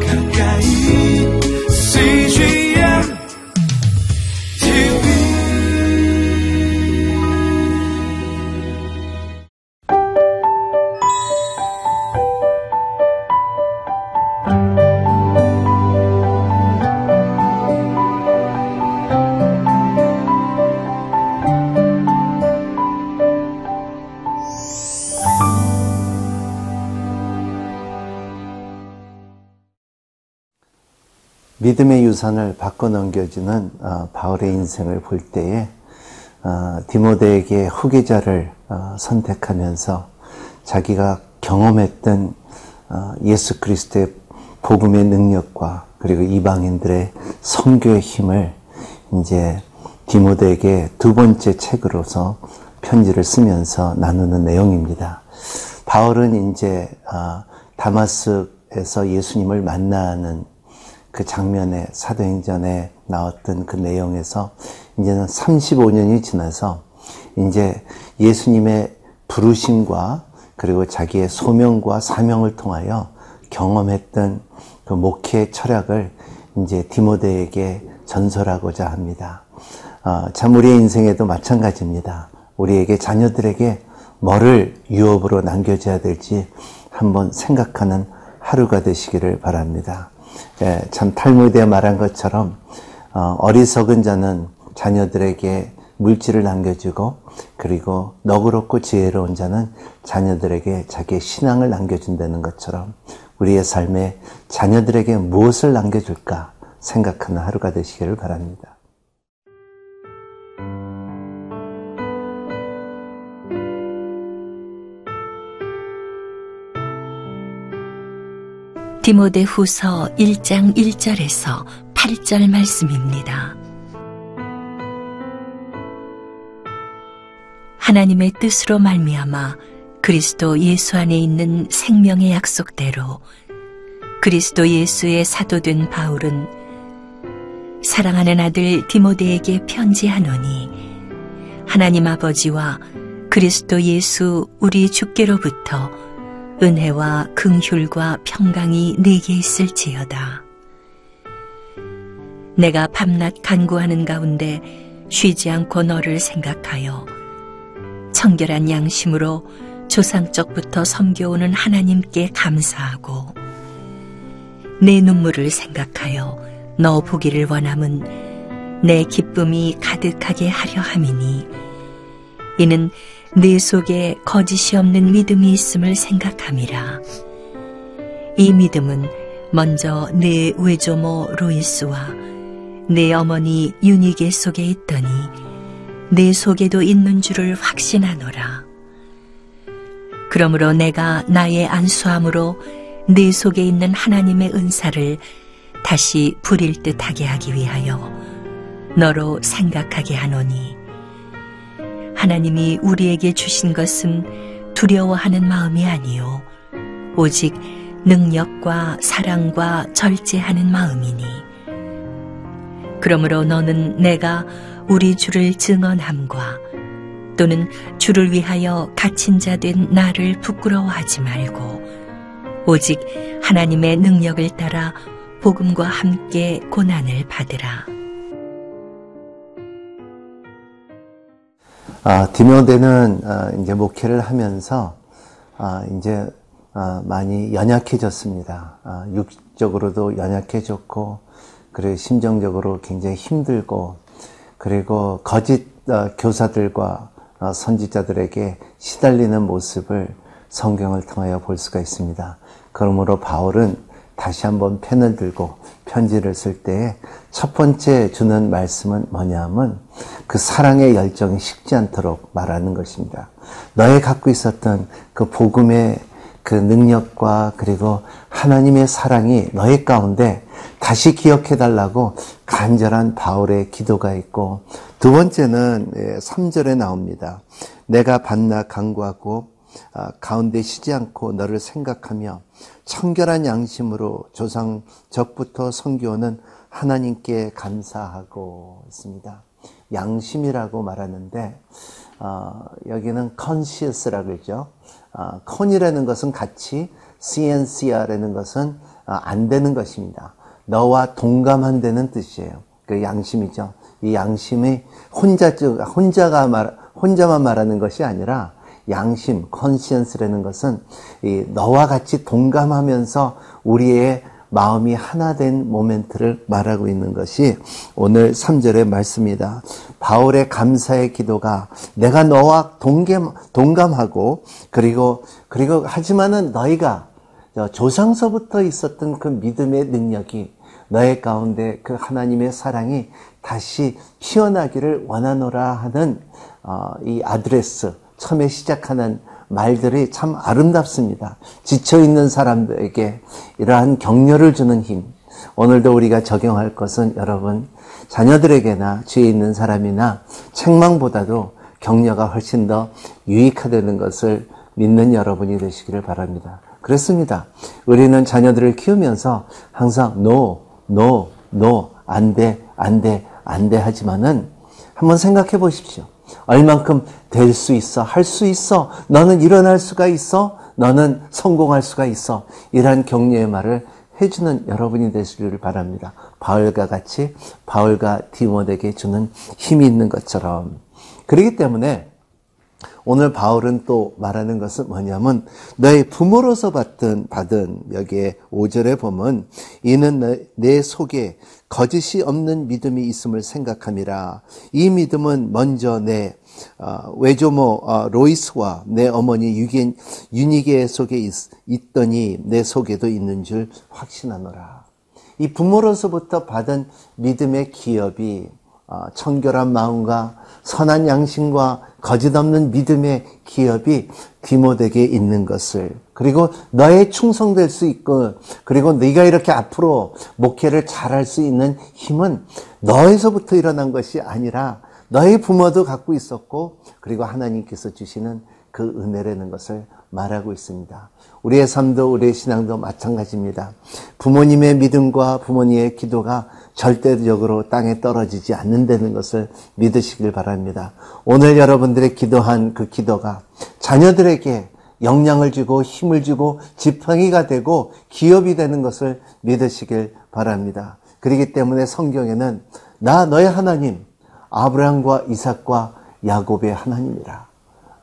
가까 믿음의 유산을 바꿔 넘겨주는 어, 바울의 인생을 볼 때에 어, 디모데에게 후계자를 어, 선택하면서 자기가 경험했던 어, 예수 그리스도의 복음의 능력과 그리고 이방인들의 선교의 힘을 이제 디모데에게 두 번째 책으로서 편지를 쓰면서 나누는 내용입니다. 바울은 이제 어, 다마스에서 예수님을 만나는 그 장면에 사도행전에 나왔던 그 내용에서 이제는 35년이 지나서 이제 예수님의 부르심과 그리고 자기의 소명과 사명을 통하여 경험했던 그 목회 철학을 이제 디모데에게 전설하고자 합니다. 어, 참 우리의 인생에도 마찬가지입니다. 우리에게 자녀들에게 뭐를 유업으로 남겨줘야 될지 한번 생각하는 하루가 되시기를 바랍니다. 예, 참 탈무드에 말한 것처럼 어, 어리석은 자는 자녀들에게 물질을 남겨주고 그리고 너그럽고 지혜로운 자는 자녀들에게 자기의 신앙을 남겨준다는 것처럼 우리의 삶에 자녀들에게 무엇을 남겨줄까 생각하는 하루가 되시기를 바랍니다. 디모데 후서 1장 1절에서 8절 말씀입니다. 하나님의 뜻으로 말미암아 그리스도 예수 안에 있는 생명의 약속대로 그리스도 예수의 사도된 바울은 사랑하는 아들 디모데에게 편지하노니 하나님 아버지와 그리스도 예수 우리 주께로부터 은혜와 긍휼과 평강이 내게 있을지어다. 내가 밤낮 간구하는 가운데 쉬지 않고 너를 생각하여 청결한 양심으로 조상적부터 섬겨오는 하나님께 감사하고 내 눈물을 생각하여 너 보기를 원함은 내 기쁨이 가득하게 하려 함이니 이는 내 속에 거짓이 없는 믿음이 있음을 생각함이라. 이 믿음은 먼저 내 외조모 로이스와 내 어머니 유니게 속에 있더니 내 속에도 있는 줄을 확신하노라. 그러므로 내가 나의 안수함으로 내 속에 있는 하나님의 은사를 다시 부릴 듯하게 하기 위하여 너로 생각하게 하노니 하나님이 우리에게 주신 것은 두려워하는 마음이 아니요 오직 능력과 사랑과 절제하는 마음이니 그러므로 너는 내가 우리 주를 증언함과 또는 주를 위하여 갇힌 자 된 나를 부끄러워하지 말고 오직 하나님의 능력을 따라 복음과 함께 고난을 받으라. 아, 디모데는 아, 이제 목회를 하면서 아, 이제 아, 많이 연약해졌습니다. 아, 육적으로도 연약해졌고 그리고 심정적으로 굉장히 힘들고 그리고 거짓 어, 교사들과 어, 선지자들에게 시달리는 모습을 성경을 통하여 볼 수가 있습니다. 그러므로 바울은 다시 한번 펜을 들고 편지를 쓸 때에 첫 번째 주는 말씀은 뭐냐면 그 사랑의 열정이 식지 않도록 말하는 것입니다. 너의 갖고 있었던 그 복음의 그 능력과 그리고 하나님의 사랑이 너의 가운데 다시 기억해 달라고 간절한 바울의 기도가 있고 두 번째는 3절에 나옵니다. 내가 반나 강구하고 아, 가운데 쉬지 않고 너를 생각하며 청결한 양심으로 조상 적부터 성교는 하나님께 감사하고 있습니다. 양심이라고 말하는데 어, 여기는 conscious라고 그러죠. 어, con이라는 것은 같이, CNCR라는 것은 어, 안 되는 것입니다. 너와 동감한다는 뜻이에요. 그 양심이죠. 이 양심이 혼자 혼자가 말 혼자만 말하는 것이 아니라 양심, 컨시언스라는 것은 이 너와 같이 동감하면서 우리의 마음이 하나 된 모멘트를 말하고 있는 것이 오늘 3절의 말씀입니다. 바울의 감사의 기도가 내가 너와 동감, 동감하고 그리고 그리고 하지만은 너희가 조상서부터 있었던 그 믿음의 능력이 너의 가운데 그 하나님의 사랑이 다시 피어나기를 원하노라 하는 어, 이 아드레스 처음에 시작하는 말들이 참 아름답습니다. 지쳐있는 사람들에게 이러한 격려를 주는 힘. 오늘도 우리가 적용할 것은 여러분, 자녀들에게나 주위에 있는 사람이나 책망보다도 격려가 훨씬 더 유익하다는 것을 믿는 여러분이 되시기를 바랍니다. 그렇습니다. 우리는 자녀들을 키우면서 항상 no, no, no, 안 돼, 안 돼, 안 돼 하지만은 한번 생각해 보십시오. 얼만큼 될 수 있어, 할 수 있어, 너는 일어날 수가 있어, 너는 성공할 수가 있어. 이러한 격려의 말을 해주는 여러분이 되시기를 바랍니다. 바울과 같이 바울과 디모데에게 주는 힘이 있는 것처럼. 그렇기 때문에 오늘 바울은 또 말하는 것은 뭐냐면 너의 부모로서 받은 받은 여기에 5절에 보면 이는 내, 내 속에 거짓이 없는 믿음이 있음을 생각함이라 이 믿음은 먼저 내 어, 외조모 어, 로이스와 내 어머니 유겐 유니게 속에 있, 있더니 내 속에도 있는 줄 확신하노라. 이 부모로서부터 받은 믿음의 기업이 어, 청결한 마음과 선한 양심과 거짓 없는 믿음의 기업이 디모데에게 있는 것을 그리고 너의 충성될 수 있고 그리고 네가 이렇게 앞으로 목회를 잘할 수 있는 힘은 너에서부터 일어난 것이 아니라 너의 부모도 갖고 있었고 그리고 하나님께서 주시는 그 은혜라는 것을 말하고 있습니다. 우리의 삶도 우리의 신앙도 마찬가지입니다. 부모님의 믿음과 부모님의 기도가 절대적으로 땅에 떨어지지 않는다는 것을 믿으시길 바랍니다. 오늘 여러분들의 기도한 그 기도가 자녀들에게 영향을 주고 힘을 주고 지팡이가 되고 기업이 되는 것을 믿으시길 바랍니다. 그렇기 때문에 성경에는 나 너의 하나님 아브라함과 이삭과 야곱의 하나님이라.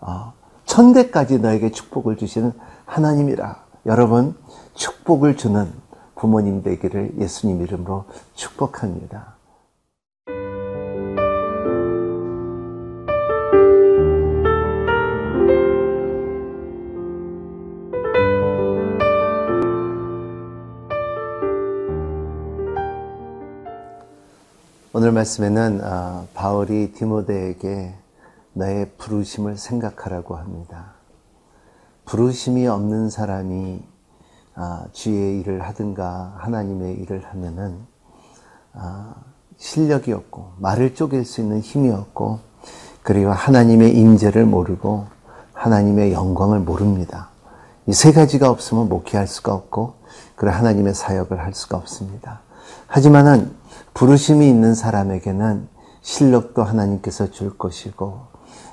어, 천대까지 너에게 축복을 주시는 하나님이라. 여러분 축복을 주는 부모님 되기를 예수님 이름으로 축복합니다. 오늘 말씀에는 아, 바울이 디모데에게 너의 부르심을 생각하라고 합니다. 부르심이 없는 사람이 아, 주의 일을 하든가 하나님의 일을 하면은 아, 실력이 없고 말을 쪼갤 수 있는 힘이 없고 그리고 하나님의 임재를 모르고 하나님의 영광을 모릅니다. 이 세 가지가 없으면 목회할 수가 없고 그리고 하나님의 사역을 할 수가 없습니다. 하지만은 부르심이 있는 사람에게는 실력도 하나님께서 줄 것이고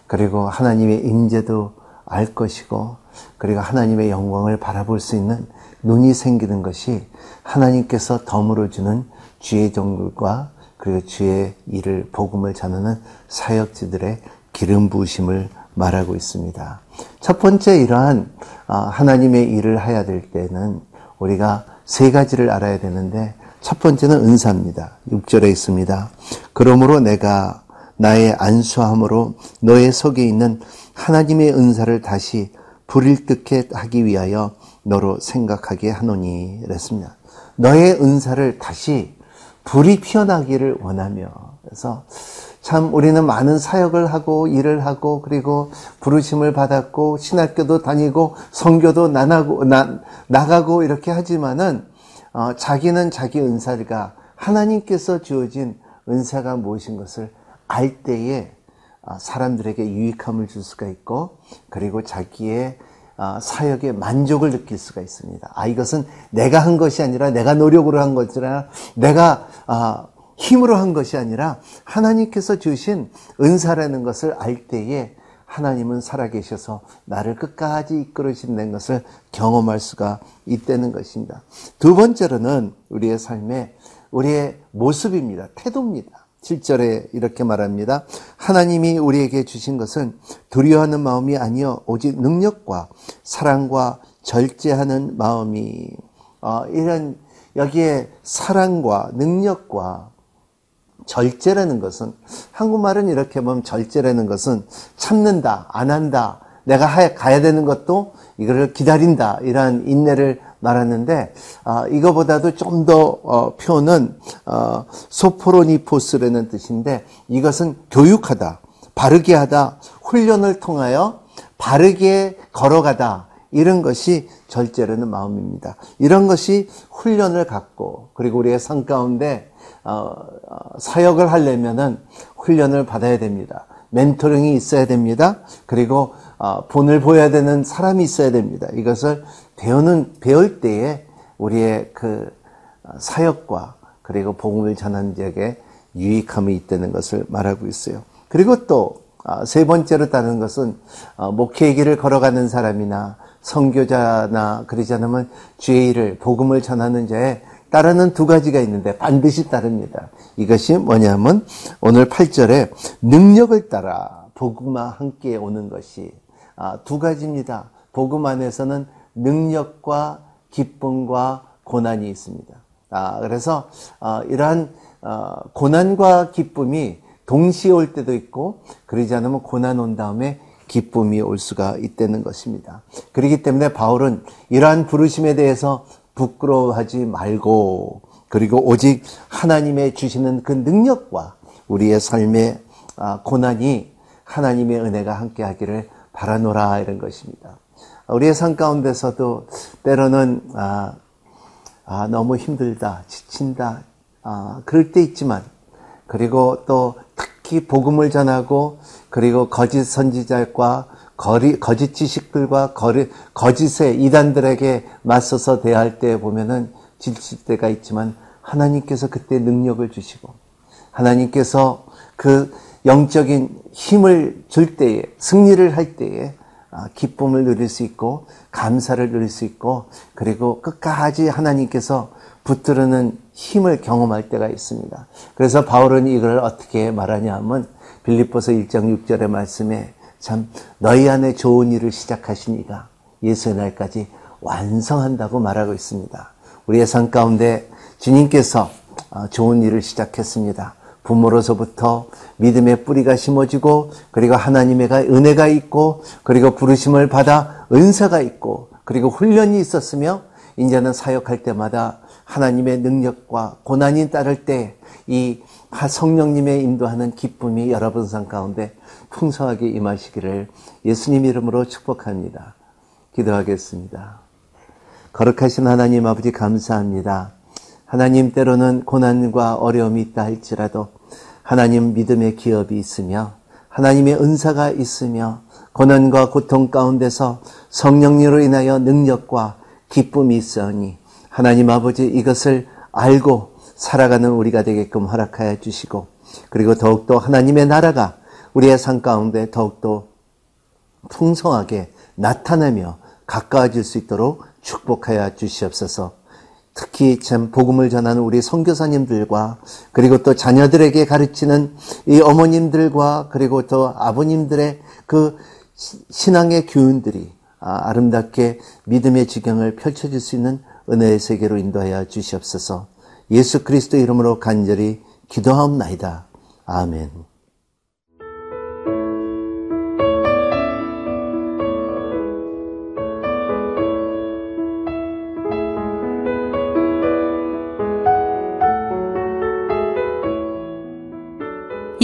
그리고 하나님의 임재도 알 것이고 그리고 하나님의 영광을 바라볼 수 있는 눈이 생기는 것이 하나님께서 덤으로 주는 주의 종들과 그리고 주의 일을 복음을 전하는 사역지들의 기름 부으심을 말하고 있습니다. 첫 번째 이러한 아, 하나님의 일을 해야 될 때는 우리가 세 가지를 알아야 되는데 첫 번째는 은사입니다. 6절에 있습니다. 그러므로 내가 나의 안수함으로 너의 속에 있는 하나님의 은사를 다시 불일 듯게 하기 위하여 너로 생각하게 하노니 그랬습니다. 너의 은사를 다시 불이 피어나기를 원하며 그래서 참 우리는 많은 사역을 하고 일을 하고 그리고 부르심을 받았고 신학교도 다니고 성교도 나가고 나, 나가고 이렇게 하지만은 어, 자기는 자기 은사가 하나님께서 주어진 은사가 무엇인 것을 알 때에 어, 사람들에게 유익함을 줄 수가 있고 그리고 자기의 어, 사역에 만족을 느낄 수가 있습니다. 아 이것은 내가 한 것이 아니라 내가 노력으로 한 것이 아니라 내가 어, 힘으로 한 것이 아니라 하나님께서 주신 은사라는 것을 알 때에 하나님은 살아계셔서 나를 끝까지 이끌어주신다는 것을 경험할 수가 있다는 것입니다. 두 번째로는 우리의 삶에 우리의 모습입니다. 태도입니다. 7절에 이렇게 말합니다. 하나님이 우리에게 주신 것은 두려워하는 마음이 아니요 오직 능력과 사랑과 절제하는 마음이 어, 이런 여기에 사랑과 능력과 절제라는 것은 한국말은 이렇게 보면 절제라는 것은 참는다, 안 한다, 내가 가야 되는 것도 이거를 기다린다 이러한 인내를 말하는데 어, 이거보다도 좀더 어, 표현은 어, 소포로니포스라는 뜻인데 이것은 교육하다, 바르게 하다, 훈련을 통하여 바르게 걸어가다 이런 것이 절제라는 마음입니다. 이런 것이 훈련을 갖고 그리고 우리의 삶 가운데 어, 어, 사역을 하려면은 훈련을 받아야 됩니다. 멘토링이 있어야 됩니다. 그리고 어, 본을 보여야 되는 사람이 있어야 됩니다. 이것을 배우는 배울 때에 우리의 그 사역과 그리고 복음을 전하는 지역에 유익함이 있다는 것을 말하고 있어요. 그리고 또 세 번째로 따르는 것은 목회의 길을 걸어가는 사람이나 선교자나 그러지 않으면 주의 일을 복음을 전하는 자에 따르는 두 가지가 있는데 반드시 따릅니다. 이것이 뭐냐면 오늘 8절에 능력을 따라 복음과 함께 오는 것이 아, 두 가지입니다. 복음 안에서는 능력과 기쁨과 고난이 있습니다. 아, 그래서 어, 이러한 어, 고난과 기쁨이 동시에 올 때도 있고 그러지 않으면 고난 온 다음에 기쁨이 올 수가 있다는 것입니다. 그렇기 때문에 바울은 이러한 부르심에 대해서 부끄러워하지 말고 그리고 오직 하나님의 주시는 그 능력과 우리의 삶의 아, 고난이 하나님의 은혜가 함께 하기를 바라노라 이런 것입니다. 우리의 삶 가운데서도 때로는 아, 아, 너무 힘들다, 지친다, 아, 그럴 때 있지만 그리고 또 특히 복음을 전하고 그리고 거짓 선지자과 거리, 거짓 지식들과 거리, 거짓의 이단들에게 맞서서 대할 때 보면은 지칠 때가 있지만 하나님께서 그때 능력을 주시고 하나님께서 그 영적인 힘을 줄 때에 승리를 할 때에 아, 기쁨을 누릴 수 있고 감사를 누릴 수 있고 그리고 끝까지 하나님께서 붙들는 힘을 경험할 때가 있습니다. 그래서 바울은 이걸 어떻게 말하냐 하면 빌립보서 1장 6절의 말씀에 참 너희 안에 좋은 일을 시작하시니가 예수의 날까지 완성한다고 말하고 있습니다. 우리의 삶 가운데 주님께서 어, 좋은 일을 시작했습니다. 부모로서부터 믿음의 뿌리가 심어지고 그리고 하나님의 은혜가 있고 그리고 부르심을 받아 은사가 있고 그리고 훈련이 있었으며 이제는 사역할 때마다 하나님의 능력과 고난이 따를 때 이 성령님의 인도하는 기쁨이 여러분 삶 가운데 풍성하게 임하시기를 예수님 이름으로 축복합니다. 기도하겠습니다. 거룩하신 하나님 아버지 감사합니다. 하나님 때로는 고난과 어려움이 있다 할지라도 하나님 믿음의 기업이 있으며 하나님의 은사가 있으며 고난과 고통 가운데서 성령님으로 인하여 능력과 기쁨이 있으니 하나님 아버지 이것을 알고 살아가는 우리가 되게끔 허락하여 주시고 그리고 더욱더 하나님의 나라가 우리의 삶 가운데 더욱더 풍성하게 나타나며 가까워질 수 있도록 축복하여 주시옵소서. 특히 참 복음을 전하는 우리 선교사님들과 그리고 또 자녀들에게 가르치는 이 어머님들과 그리고 또 아버님들의 그 신앙의 교훈들이 아, 아름답게 믿음의 지경을 펼쳐질 수 있는 은혜의 세계로 인도하여 주시옵소서. 예수 그리스도 이름으로 간절히 기도하옵나이다. 아멘.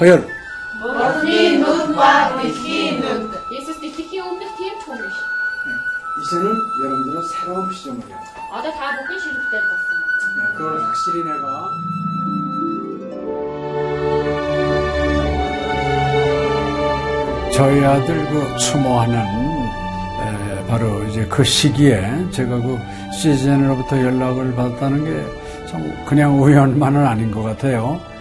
허혈. Jetzt ist die Tichi um mich hier tun ich. 이제는 여러분들은 새로운 시점을 해요. Ada da bu kişi gitti basın. 네, 그걸 확실히 내가 저희 아들 그 추모하는 에, 바로 이제 그 시기에 제가 그 시즌으로부터 연락을 받았다는 게 참 그냥 우연만은 아닌 것 같아요.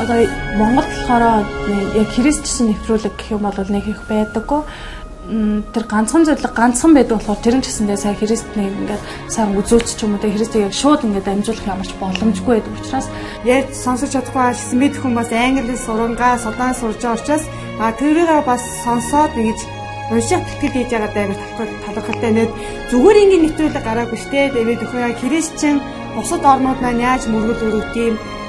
Одоо Монгол болохоор яг христчсэн нэвтрүүлэг гэх юм бол нэг их байдаггүй. Тэр ганцхан зөвлөг ганцхан байдаг болохоор тэр нь ч гэсэндээ сая христний ингээд сайн үзүүлч ч юм уу тэ христийг яг шууд ингээд амжуулах ямарч боломжгүй байдаг учраас ярьж сонсож чадахгүй гэсэн мэд хүн бас англи сурангаа судаан сурж байгаа учраас а тэрийг бас сонсоод ингэж унших тэтгэл хийж байгаа даа талархалтай нэт зүгээр ингээд нэвтрүүлэг гараагүй штэ тэгээд өхөө христчэн бусад орнууд маань яаж мөргөл өрөвт юм